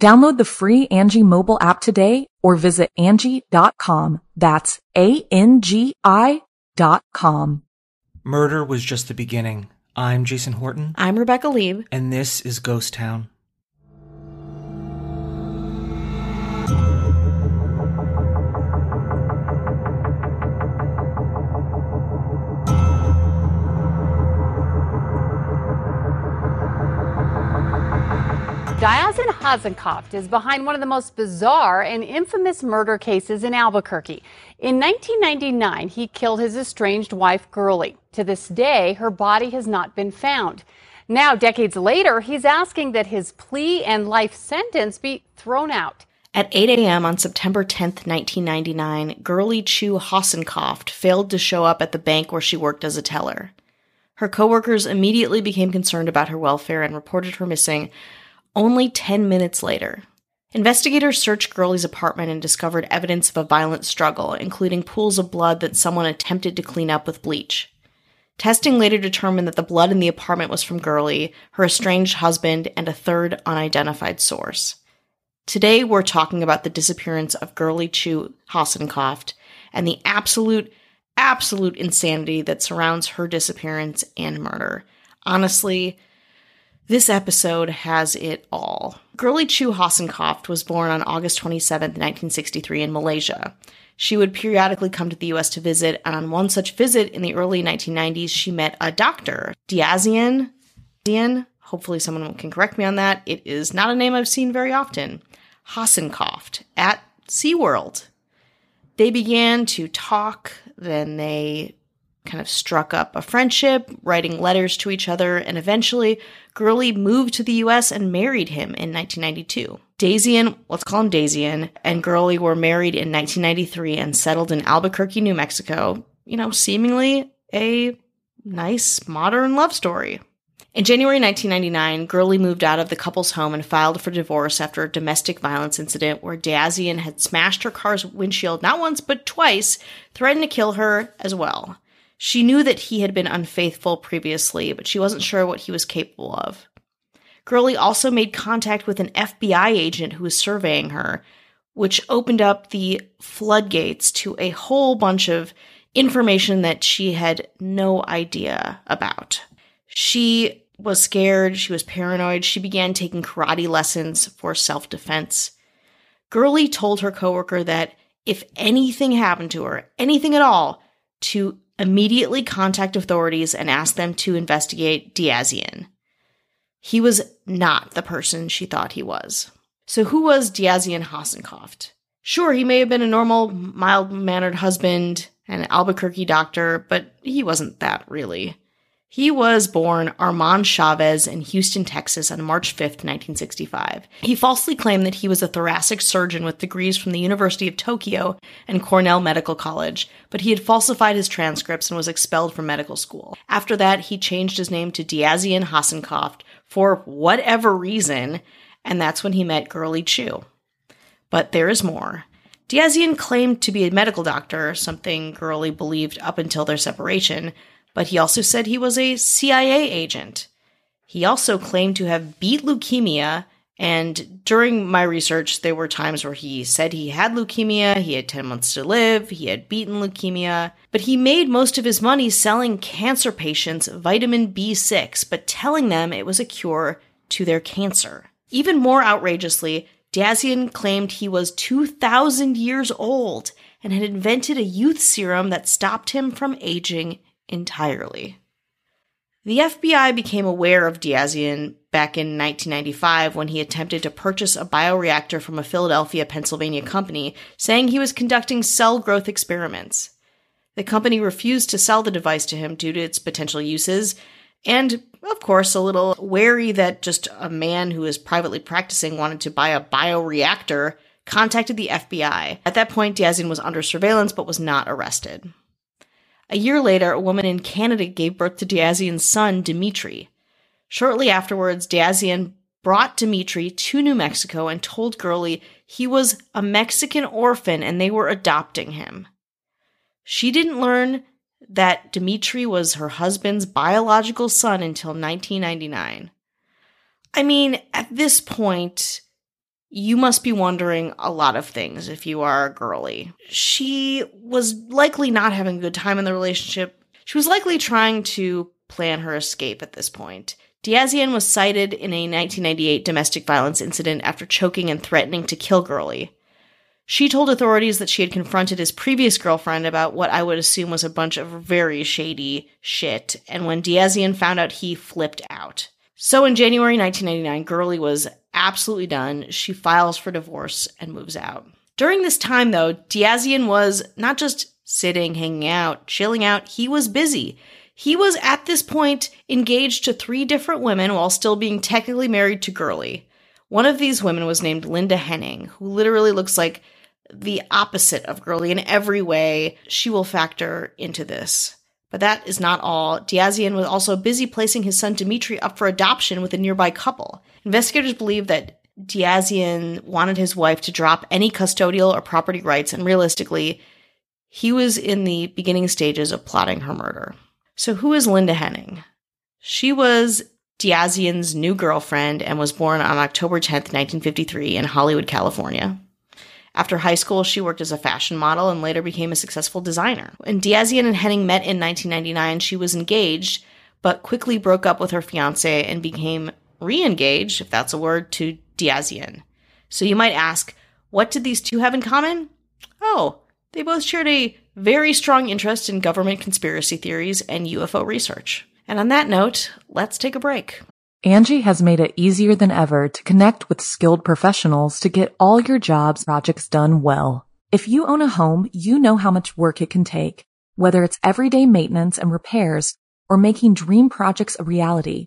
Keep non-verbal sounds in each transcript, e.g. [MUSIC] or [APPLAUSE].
Download the free Angi mobile app today or visit Angi.com. That's A-N-G-I dot com. Murder was just the beginning. I'm Jason Horton. I'm Rebecca Leib. And this is Ghost Town. Hossencofft is behind one of the most bizarre and infamous murder cases in Albuquerque. In 1999, he killed his estranged wife, Girly. To this day, her body has not been found. Now, decades later, he's asking that his plea and life sentence be thrown out. At 8 a.m. on September 10, 1999, Girly Chew Hossencofft failed to show up at the bank where she worked as a teller. Her coworkers immediately became concerned about her welfare and reported her missing, only 10 minutes later, investigators searched Girly's apartment and discovered evidence of a violent struggle, including pools of blood that someone attempted to clean up with bleach. Testing later determined that the blood in the apartment was from Girly, her estranged husband, and a third unidentified source. Today, we're talking about the disappearance of Girly Chew Hossencofft and the absolute, absolute insanity that surrounds her disappearance and murder. Honestly, this episode has it all. Girly Chew Hossencofft was born on August 27, 1963, in Malaysia. She would periodically come to the US to visit, and on one such visit in the early 1990s, she met a doctor, Diazien. Dian, hopefully someone can correct me on that. It is not a name I've seen very often. Hossencofft at SeaWorld. They began to talk, then they kind of struck up a friendship, writing letters to each other, and eventually Girly moved to the US and married him in 1992. Daisy let's call him Daisy and Girly were married in 1993 and settled in Albuquerque, New Mexico. You know, seemingly a nice modern love story. In January 1999, Girly moved out of the couple's home and filed for divorce after a domestic violence incident where Dazian had smashed her car's windshield not once but twice, threatened to kill her as well. She knew that he had been unfaithful previously, but she wasn't sure what he was capable of. Girly also made contact with an FBI agent who was surveying her, which opened up the floodgates to a whole bunch of information that she had no idea about. She was scared, she was paranoid, she began taking karate lessons for self defense. Girly told her coworker that if anything happened to her, anything at all, to immediately contact authorities and ask them to investigate Diazien. He was not the person she thought he was. So, who was Diazien Hossencofft? Sure, he may have been a normal, mild mannered husband and an Albuquerque doctor, but he wasn't that really. He was born Armand Chavez in Houston, Texas on March 5, 1965. He falsely claimed that he was a thoracic surgeon with degrees from the University of Tokyo and Cornell Medical College, but he had falsified his transcripts and was expelled from medical school. After that, he changed his name to Diazien Hossencofft for whatever reason, and that's when he met Girly Chew. But there is more. Diazien claimed to be a medical doctor, something Girly believed up until their separation, but he also said he was a CIA agent. He also claimed to have beat leukemia, and during my research, there were times where he said he had leukemia, he had 10 months to live, he had beaten leukemia, but he made most of his money selling cancer patients vitamin B6, but telling them it was a cure to their cancer. Even more outrageously, Dazian claimed he was 2,000 years old and had invented a youth serum that stopped him from aging entirely. The FBI became aware of Diazien back in 1995 when he attempted to purchase a bioreactor from a Philadelphia, Pennsylvania company, saying he was conducting cell growth experiments. The company refused to sell the device to him due to its potential uses, and, of course, a little wary that just a man who is privately practicing wanted to buy a bioreactor, contacted the FBI. At that point, Diazien was under surveillance but was not arrested. A year later, a woman in Canada gave birth to Diazien's son, Dimitri. Shortly afterwards, Diazien brought Dimitri to New Mexico and told Girly he was a Mexican orphan and they were adopting him. She didn't learn that Dimitri was her husband's biological son until 1999. I mean, at this point, you must be wondering a lot of things if you are a Girly. She was likely not having a good time in the relationship. She was likely trying to plan her escape at this point. Diazien was cited in a 1998 domestic violence incident after choking and threatening to kill Girly. She told authorities that she had confronted his previous girlfriend about what I would assume was a bunch of very shady shit, and when Diazien found out, he flipped out. So in January 1999, Girly was absolutely done. She files for divorce and moves out. During this time, though, Diazien was not just sitting, hanging out, chilling out, he was busy. He was at this point engaged to three different women while still being technically married to Girly. One of these women was named Linda Henning, who literally looks like the opposite of Girly in every way, she will factor into this. But that is not all. Diazien was also busy placing his son Dimitri up for adoption with a nearby couple. Investigators believe that Diazien wanted his wife to drop any custodial or property rights, and realistically, he was in the beginning stages of plotting her murder. So, who is Linda Henning? She was Diazien's new girlfriend and was born on October 10th, 1953, in Hollywood, California. After high school, she worked as a fashion model and later became a successful designer. When Diazien and Henning met in 1999, she was engaged, but quickly broke up with her fiance and became re engaged, if that's a word, to Diazien. So you might ask, what did these two have in common? Oh, they both shared a very strong interest in government conspiracy theories and UFO research. And on that note, let's take a break. Angi has made it easier than ever to connect with skilled professionals to get all your jobs projects done well. If you own a home, you know how much work it can take, whether it's everyday maintenance and repairs or making dream projects a reality.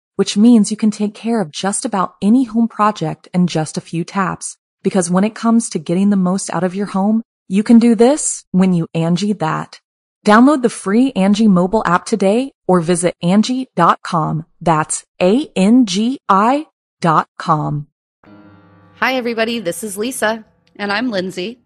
which means you can take care of just about any home project in just a few taps. Because when it comes to getting the most out of your home, you can do this when you Angi that. Download the free Angi mobile app today or visit Angi.com. That's A-N-G-I dot com. Hi, everybody. This is Lisa. And I'm Lindsay.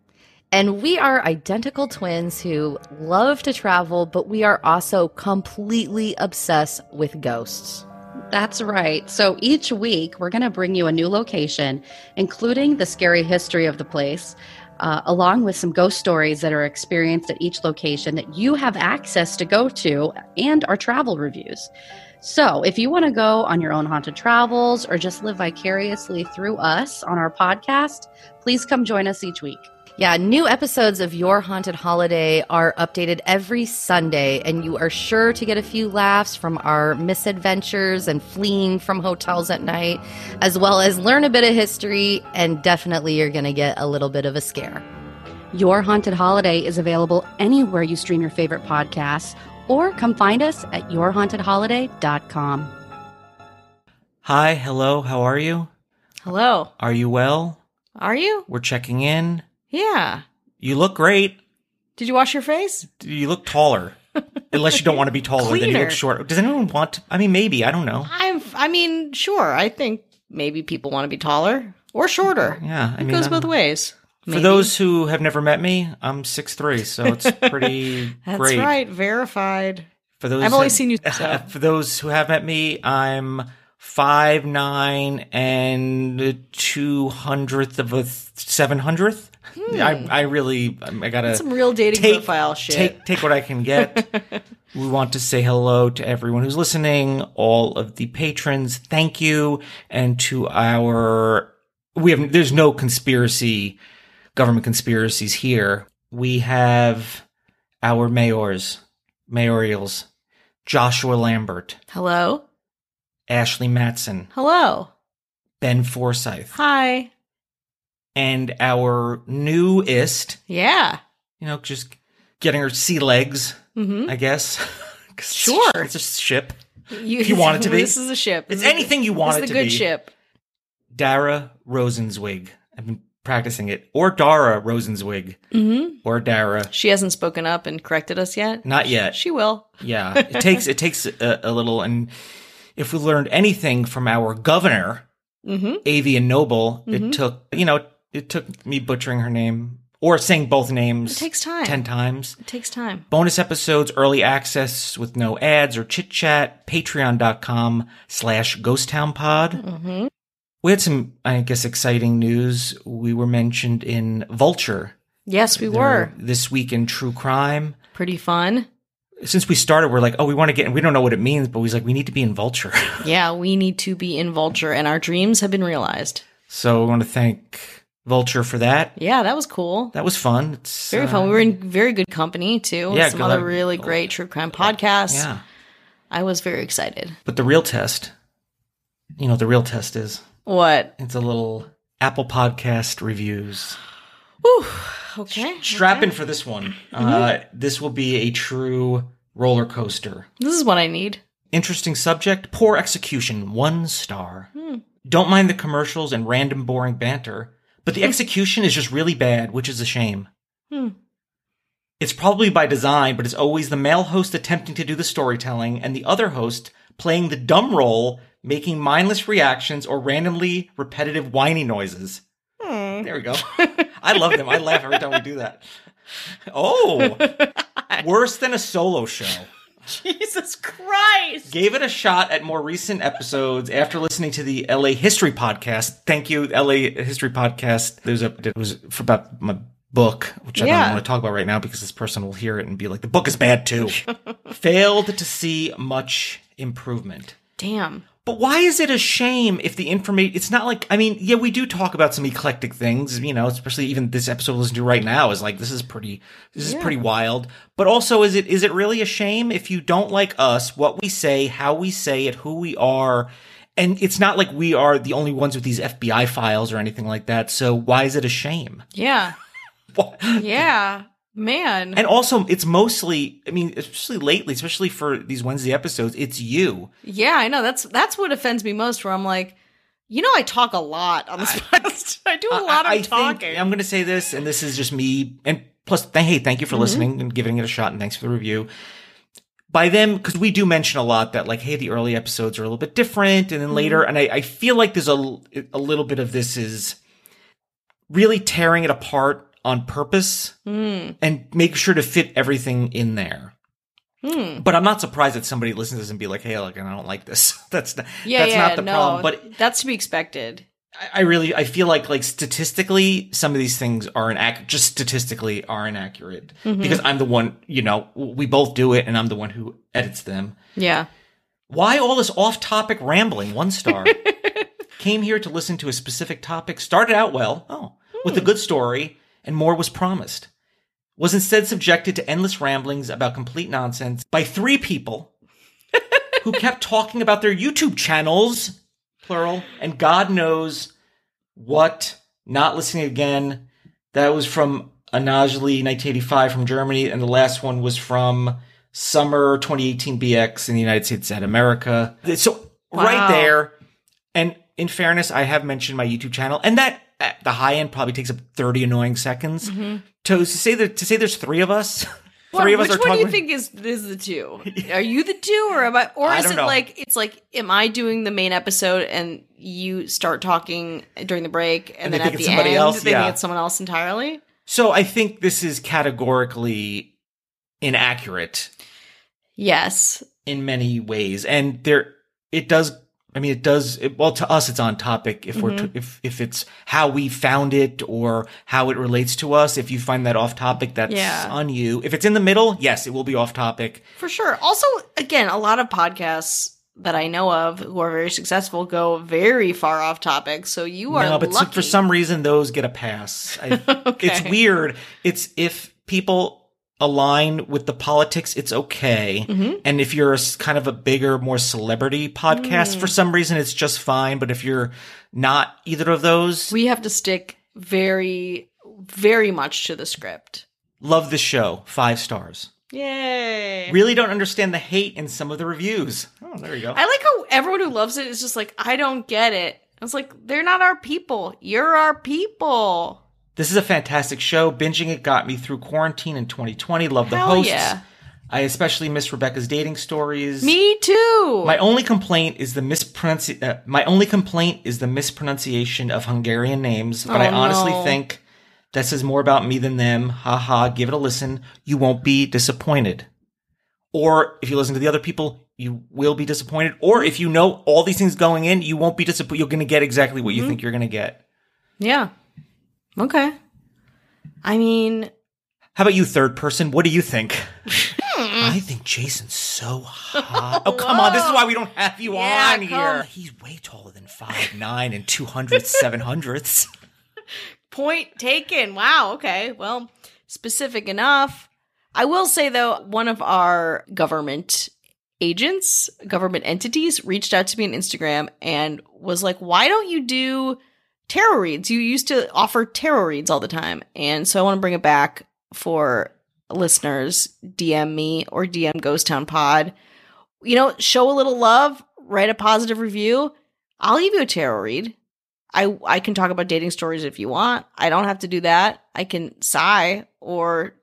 And we are identical twins who love to travel, but we are also completely obsessed with ghosts. That's right. So each week, we're going to bring you a new location, including the scary history of the place, uh, along with some ghost stories that are experienced at each location that you have access to go to and our travel reviews. So, if you want to go on your own haunted travels or just live vicariously through us on our podcast, please come join us each week. Yeah, new episodes of Your Haunted Holiday are updated every Sunday, and you are sure to get a few laughs from our misadventures and fleeing from hotels at night, as well as learn a bit of history, and definitely you're going to get a little bit of a scare. Your Haunted Holiday is available anywhere you stream your favorite podcasts, or come find us at yourhauntedholiday.com. Hi, hello, how are you? Hello. Are you well? Are you? We're checking in. Yeah. You look great. Did you wash your face? You look taller. Unless you don't want to be taller, then you look short. Does anyone want to? I mean, maybe. I don't know. I'm. I mean, sure. I think maybe people want to be taller or shorter. Yeah, I it mean, goes both ways. For those who have never met me, I'm 6'3", so it's [LAUGHS] pretty That's great. right, verified. For those I've only seen you- [LAUGHS] so. For those who have met me, I'm five nine and two hundredth of a seven hundredth. I I really I gotta Hmm. Some real dating take, profile shit. Take take what I can get. [LAUGHS] we want to say hello to everyone who's listening, all of the patrons. Thank you, and to our we have there's no conspiracy, government conspiracies here. We have our mayors, mayorials, Joshua Lambert, Hello? Ashley Matson, Hello. Ben Forsyth, Hi. And our newest, Yeah. you know, just getting her sea legs, Mm-hmm. I guess. [LAUGHS] Sure. It's a ship. You, If you want it to be. This is a ship. It's anything you want this it is a good ship. Dara Rosenzweig. I've been practicing it. Or Dara Rosenzweig. Mm-hmm. Or Dara. She hasn't spoken up and corrected us yet. Not yet. She will. [LAUGHS] Yeah. It takes it takes a, a little and if we learned anything from our governor, Mm-hmm. Avian Noble, it took you know, it took me butchering her name or saying both names It takes time. ten times. It takes time. Bonus episodes, early access with no ads or chit chat, patreon.com slash ghosttownpod. Mm-hmm. We had some, I guess, exciting news. We were mentioned in Vulture. Yes, we were. This week in true crime. Pretty fun. Since we started, we're like, oh, we want to get, we don't know what it means, but we was like, we need to be in Vulture. [LAUGHS] Yeah, we need to be in Vulture, and our dreams have been realized. so I want to thank Vulture for that. Yeah, that was cool. That was fun. It's Very uh, fun. We were in very good company too. Yeah, some other really great true crime podcasts. Yeah. I was very excited. But the real test, you know, the real test is What? it's a little Apple Podcast reviews. Whew. Okay. Strap in for this one. Uh, this will be a true roller coaster. This is what I need. Interesting subject, poor execution, one star. Hmm. Don't mind the commercials and random boring banter, but the execution is just really bad, which is a shame. Hmm. It's probably by design, but it's always the male host attempting to do the storytelling and the other host playing the dumb role, making mindless reactions or randomly repetitive whiny noises. Hmm. There we go. [LAUGHS] I love them. I laugh every time we do that. Oh, [LAUGHS] worse than a solo show. [LAUGHS] Jesus Christ. Gave it a shot at more recent episodes after listening to the LA History podcast. Thank you, LA History podcast. There's a it was for about my book, which I Yeah. don't want to talk about right now because this person will hear it and be like, the book is bad too. [LAUGHS] Failed to see much improvement. Damn. But why is it a shame if the information? It's not like I mean, yeah, we do talk about some eclectic things, you know, especially even this episode we're listening to right now is like this is pretty, this is pretty wild. But also, is it is it really a shame if you don't like us, what we say, how we say it, who we are, and it's not like we are the only ones with these FBI files or anything like that. So why is it a shame? Yeah. [LAUGHS] Yeah. Man. And also, it's mostly, I mean, especially lately, especially for these Wednesday episodes, it's you. yeah, I know. That's that's what offends me most where I'm like, you know I talk a lot on this podcast. [LAUGHS] I do a lot of I, I talking. Think I'm going to say this, and this is just me. And plus, hey, thank you for mm-hmm. listening and giving it a shot, and thanks for the review. By them, because we do mention a lot that, like, hey, the early episodes are a little bit different, and then mm-hmm. later, and I, I feel like there's a, a little bit of this is really tearing it apart on purpose Mm. and make sure to fit everything in there. Hmm. But I'm not surprised that somebody listens to this and be like, "Hey, look, I don't like this." [LAUGHS] That's not, Yeah, that's yeah, not the no, problem. But that's to be expected. I- I really I feel like like statistically some of these things are inaccurate just statistically are inaccurate Mm-hmm. because I'm the one you know we both do it and I'm the one who edits them. Yeah. Why all this off topic rambling? One star. [LAUGHS] Came here to listen to a specific topic. Started out well. Oh, with a good story and more was promised. Was instead subjected to endless ramblings about complete nonsense by three people [LAUGHS] who kept talking about their YouTube channels, plural, and God knows what. Not listening again. That was from Anajli 1985 from Germany, and the last one was from Summer 2018 BX in the United States and America. So right there, and in fairness, I have mentioned my YouTube channel, and that at the high end probably takes up 30 annoying seconds. Mm-hmm. To say that to say there's three of us [LAUGHS] three of us Which are one do you think is is the two? [LAUGHS] Are you the two, or am I? Or I is it know. like it's like am I doing the main episode and you start talking during the break, and, And then at the end else? they Yeah. think it's someone else entirely? so I think this is categorically inaccurate Yes. in many ways, and there it does. I mean, it does. It, well, to us, it's on topic. If we're Mm-hmm. t- if if it's how we found it or how it relates to us. If you find that off topic, that's Yeah. on you. If it's in the middle, yes, it will be off topic. For sure. Also, again, a lot of podcasts that I know of who are very successful go very far off topic. So you are no, but so- for some reason, those get a pass. I, [LAUGHS] Okay. It's weird. It's if people align with the politics, it's okay. Mm-hmm. And if you're a kind of a bigger, more celebrity podcast, Mm. for some reason, it's just fine. But if you're not either of those, we have to stick very, very much to the script. love the show. Five stars. Yay. Really don't understand the hate in some of the reviews. Oh, there you go. I like how everyone who loves it is just like, I don't get it. I was like, they're not our people. You're our people. This is a fantastic show. Binging it got me through quarantine in 2020. Love the Hell hosts. yeah. I especially miss Rebecca's dating stories. Me too. My only complaint is the mispronunci- uh, My only complaint is the mispronunciation of Hungarian names, but I Oh, honestly no. think that says more about me than them. Ha ha! Give it a listen. You won't be disappointed. Or if you listen to the other people, you will be disappointed. Or if you know all these things going in, you won't be disappointed. You're going to get exactly what you Mm-hmm. think you're going to get. yeah. Okay. I mean, How about you, third person? What do you think? Hmm. I think Jason's so hot. [LAUGHS] Oh, come on. This is why we don't have you Yeah, on come- here. He's way taller than five [LAUGHS] nine and 200 seven hundredths. Point taken. Wow. Okay. Well, specific enough. I will say though, one of our government agents, government entities reached out to me on Instagram and was like, why don't you do tarot reads? You used to offer tarot reads all the time. And so I want to bring it back for listeners. DM me or DM Ghost Town Pod. You know, show a little love, write a positive review. I'll give you a tarot read. I I can talk about dating stories if you want. I don't have to do that. I can sigh or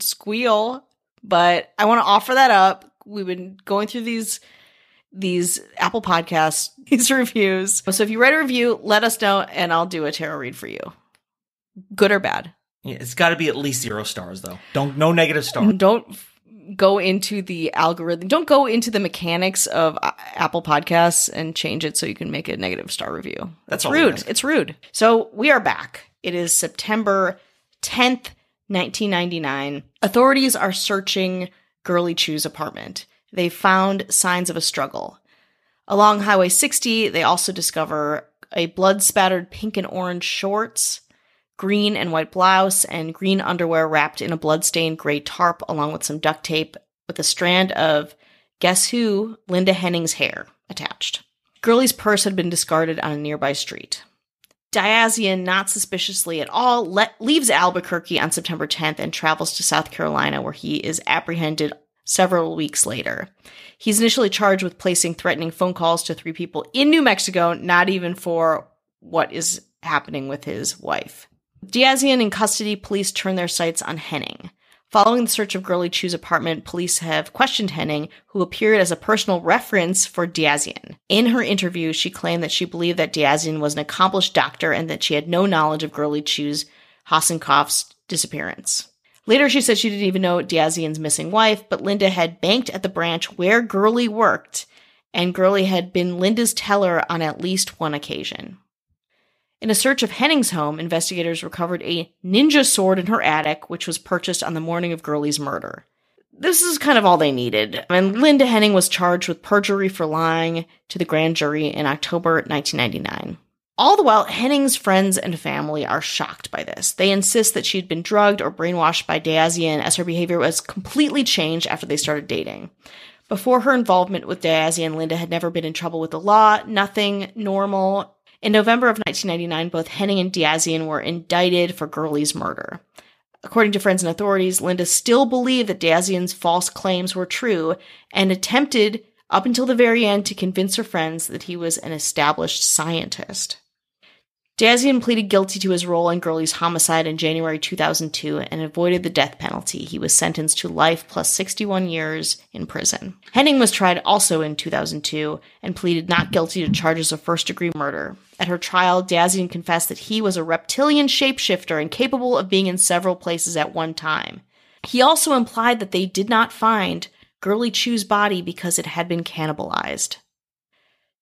squeal, but I want to offer that up. We've been going through these these Apple Podcasts, [LAUGHS] these reviews. So if you write a review, let us know and I'll do a tarot read for you. Good or bad. Yeah, it's got to be at least zero stars, though. Don't no negative star. [LAUGHS] Don't go into the algorithm. Don't go into the mechanics of uh, Apple Podcasts and change it so you can make a negative star review. That's It's rude. It's rude. So we are back. It is September 10th, 1999. Authorities are searching Girly Chew's apartment. They found signs of a struggle. Along Highway 60, they also discover a blood spattered pink and orange shorts, green and white blouse, and green underwear wrapped in a blood-stained gray tarp, along with some duct tape with a strand of guess who? Linda Henning's hair attached. Girly's purse had been discarded on a nearby street. Diazien, not suspiciously at all, le- leaves Albuquerque on September 10th and travels to South Carolina, where he is apprehended several weeks later. He's initially charged with placing threatening phone calls to three people in New Mexico, not even for what is happening with his wife. Diazien in custody, police turn their sights on Henning. Following the search of Girly Chew's apartment, police have questioned Henning, who appeared as a personal reference for Diazien. In her interview, she claimed that she believed that Diazien was an accomplished doctor and that she had no knowledge of Girly Chu's Hossencofft's disappearance. Later, she said she didn't even know Diazien's missing wife, but Linda had banked at the branch where Girly worked, and Girly had been Linda's teller on at least one occasion. In a search of Henning's home, investigators recovered a ninja sword in her attic, which was purchased on the morning of Girly's murder. This is kind of all they needed. And Linda Henning was charged with perjury for lying to the grand jury in October 1999. All the while, Henning's friends and family are shocked by this. They insist that she'd been drugged or brainwashed by Diazien as her behavior was completely changed after they started dating. Before her involvement with Diazien, Linda had never been in trouble with the law, nothing normal. In November of 1999, both Henning and Diazien were indicted for Girly's murder. According to friends and authorities, Linda still believed that Diazien's false claims were true and attempted, up until the very end, to convince her friends that he was an established scientist. Dazian pleaded guilty to his role in Girly's homicide in January 2002 and avoided the death penalty. He was sentenced to life plus 61 years in prison. Henning was tried also in 2002 and pleaded not guilty to charges of first degree murder. At her trial, Dazian confessed that he was a reptilian shapeshifter and capable of being in several places at one time. He also implied that they did not find Girly Chew's body because it had been cannibalized.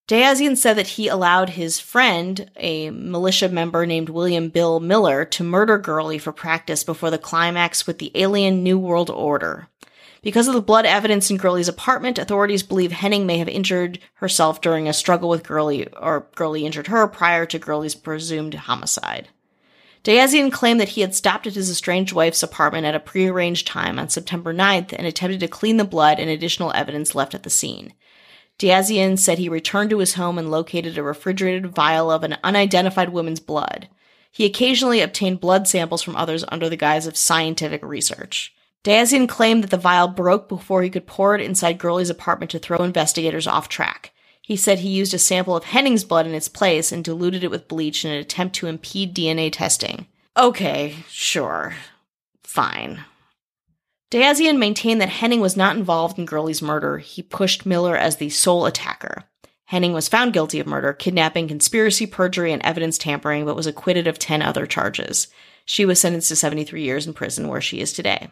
Dayazian said that he allowed his friend, a militia member named William Bill Miller, to murder Girly for practice before the climax with the alien New World Order. Because of the blood evidence in Girly's apartment, authorities believe Henning may have injured herself during a struggle with Girly, or Girly injured her prior to Girly's presumed homicide. Dayazian claimed that he had stopped at his estranged wife's apartment at a prearranged time on September 9th and attempted to clean the blood and additional evidence left at the scene. Diazien said he returned to his home and located a refrigerated vial of an unidentified woman's blood. He occasionally obtained blood samples from others under the guise of scientific research. Diazien claimed that the vial broke before he could pour it inside Girly's apartment to throw investigators off track. He said he used a sample of Henning's blood in its place and diluted it with bleach in an attempt to impede DNA testing. Okay, sure. Fine. Dayazian maintained that Henning was not involved in Girly's murder. He pushed Miller as the sole attacker. Henning was found guilty of murder, kidnapping, conspiracy, perjury, and evidence tampering, but was acquitted of 10 other charges. She was sentenced to 73 years in prison, where she is today.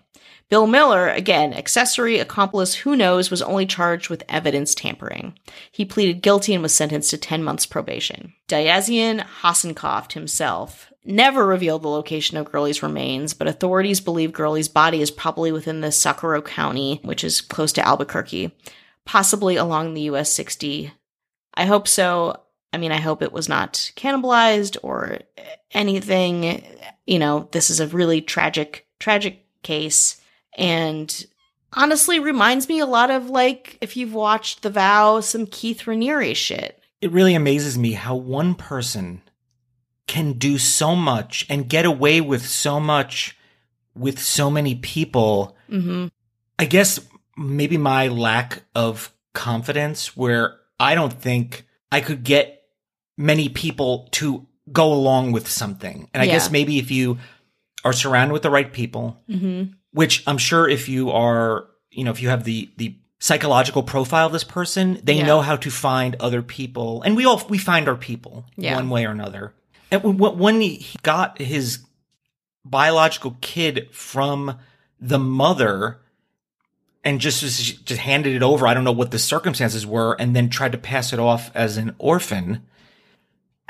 Bill Miller, again, accessory, accomplice, who knows, was only charged with evidence tampering. He pleaded guilty and was sentenced to 10 months probation. Dayazian Hossencofft himself never revealed the location of Girly's remains, but authorities believe Girly's body is probably within the Socorro County, which is close to Albuquerque, possibly along the US 60. I hope so. I mean, I hope it was not cannibalized or anything. You know, this is a really tragic, tragic case. And honestly reminds me a lot of like if you've watched The Vow, some Keith Raniere shit. It really amazes me how one person can do so much and get away with so much with so many people. Mm-hmm. I guess maybe my lack of confidence, where I don't think I could get many people to go along with something. And I Yeah. guess maybe if you are surrounded with the right people, Mm-hmm. which I'm sure if you are, you know, if you have the the psychological profile of this person, they Yeah. know how to find other people, and we all we find our people Yeah. one way or another. And when- he got his biological kid from the mother and just just handed it over, I don't know what the circumstances were, and then tried to pass it off as an orphan.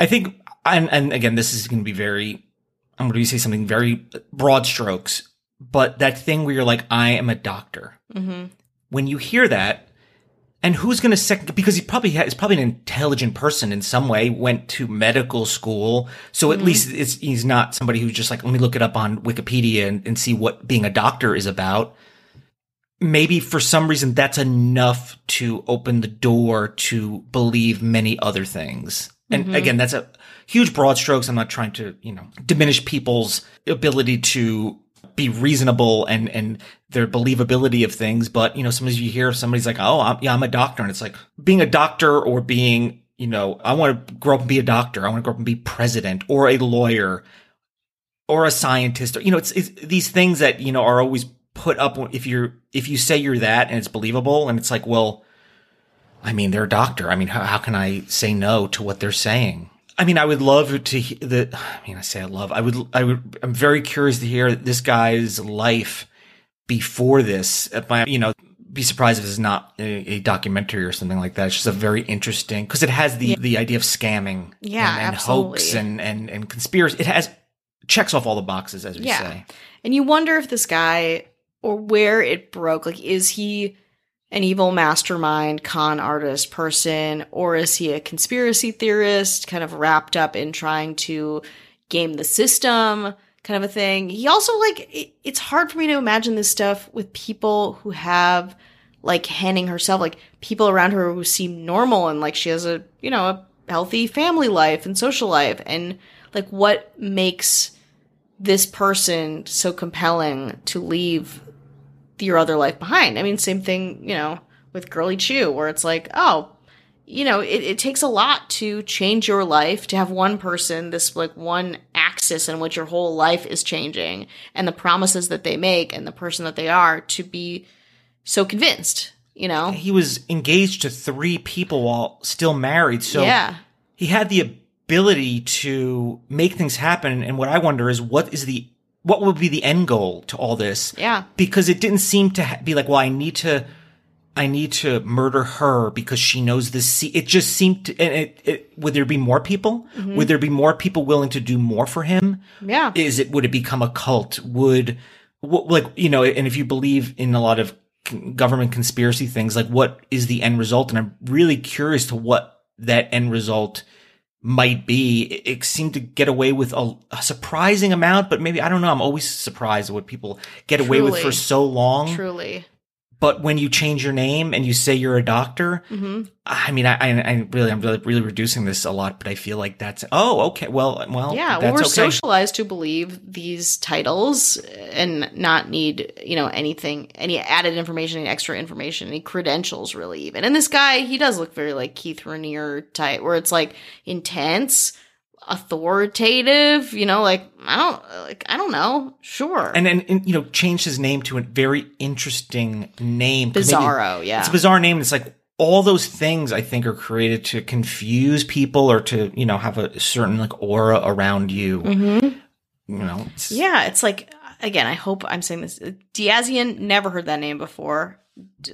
I think, and and again, this is going to be very I'm going to say something very broad strokes, but that thing where you're like, I am a doctor. Mm-hmm. When you hear that, and who's going to second, because he probably ha- is probably an intelligent person in some way, went to medical school. So at least it's, he's not somebody who's just like, let me look it up on Wikipedia and, and see what being a doctor is about. Maybe for some reason that's enough to open the door to believe many other things. And mm-hmm. again, that's a huge broad strokes. I'm not trying to, you know, diminish people's ability to be reasonable and, and their believability of things. But, you know, sometimes you hear somebody's like, Oh, I'm, yeah, I'm a doctor. And it's like being a doctor or being, you know, I want to grow up and be a doctor. I want to grow up and be president or a lawyer or a scientist or, you know, it's, it's these things that, you know, are always put up if you're, if you say you're that and it's believable and it's like, well, I mean, they're a doctor. I mean, how, how can I say no to what they're saying? I mean, I would love to he- the. I mean, I say I love. I would. I would. I'm very curious to hear this guy's life before this. If my, you know, be surprised if it's not a, a documentary or something like that. It's just a very interesting because it has the the idea of scamming, Yeah, and, and hoax and and and conspiracy. It has checks off all the boxes, as we Yeah. say. And you wonder if this guy or where it broke. Like, is he an evil mastermind, con artist person, or is he a conspiracy theorist kind of wrapped up in trying to game the system kind of a thing? He also, like, it, it's hard for me to imagine this stuff with people who have, like, Henning herself, like, people around her who seem normal and, like, she has a, you know, a healthy family life and social life. And, like, what makes this person so compelling to leave your other life behind. I mean, same thing, you know, with Girly Chew, where it's like, oh, you know, it, it takes a lot to change your life, to have one person, this like one axis in which your whole life is changing, and the promises that they make and the person that they are to be so convinced, you know? He was engaged to three people while still married. So yeah. he had the ability to make things happen. And what I wonder is what is the, what would be the end goal to all this? Yeah. Because it didn't seem to ha- be like, well, I need to, I need to murder her because she knows this. Se-. It just seemed to, and it, it, would there be more people? Mm-hmm. Would there be more people willing to do more for him? Yeah. Is it, would it become a cult? Would, what, like, you know, and if you believe in a lot of government conspiracy things, like what is the end result? And I'm really curious to what that end result might be. It, it seemed to get away with a, a surprising amount, but maybe, I don't know. I'm always surprised at what people get away with for so long. Truly. But when you change your name and you say you're a doctor, hmm I mean, I, I, I really, I'm really, really reducing this a lot, but I feel like that's, oh, okay. Well, well, Yeah, well, we're okay. socialized to believe these titles and not need, you know, anything, any added information, any extra information, any credentials, really, even. And this guy, he does look very like Keith Raniere type, where it's like intense, authoritative, you know, like, I don't, like, I don't know, sure. and then, and, you know, changed his name to a very interesting name. maybe- Bizarro, yeah. It's a bizarre name. It's like all those things I think are created to confuse people or to, you know, have a certain like aura around you. hmm You know, it's, Yeah, it's like again. I hope I'm saying this. Diazien never heard that name before. D-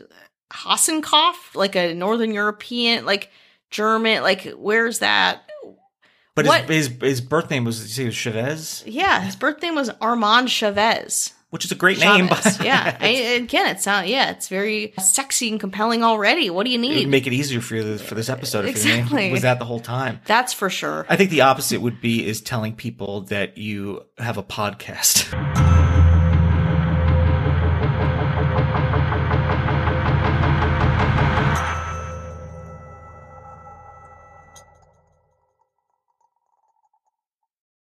Hossencofft, like a Northern European, like German, like where's that? But what- his, his, his birth name was, Chavez, Yeah, his birth name was Armand Chavez. which is a great name. Chavez, But yeah. I, again, it sounds yeah, it's very sexy and compelling already. What do you it would need? make it easier for you for this episode if your Exactly. name was that the whole time. That's for sure. I think the opposite would be is telling people that you have a podcast.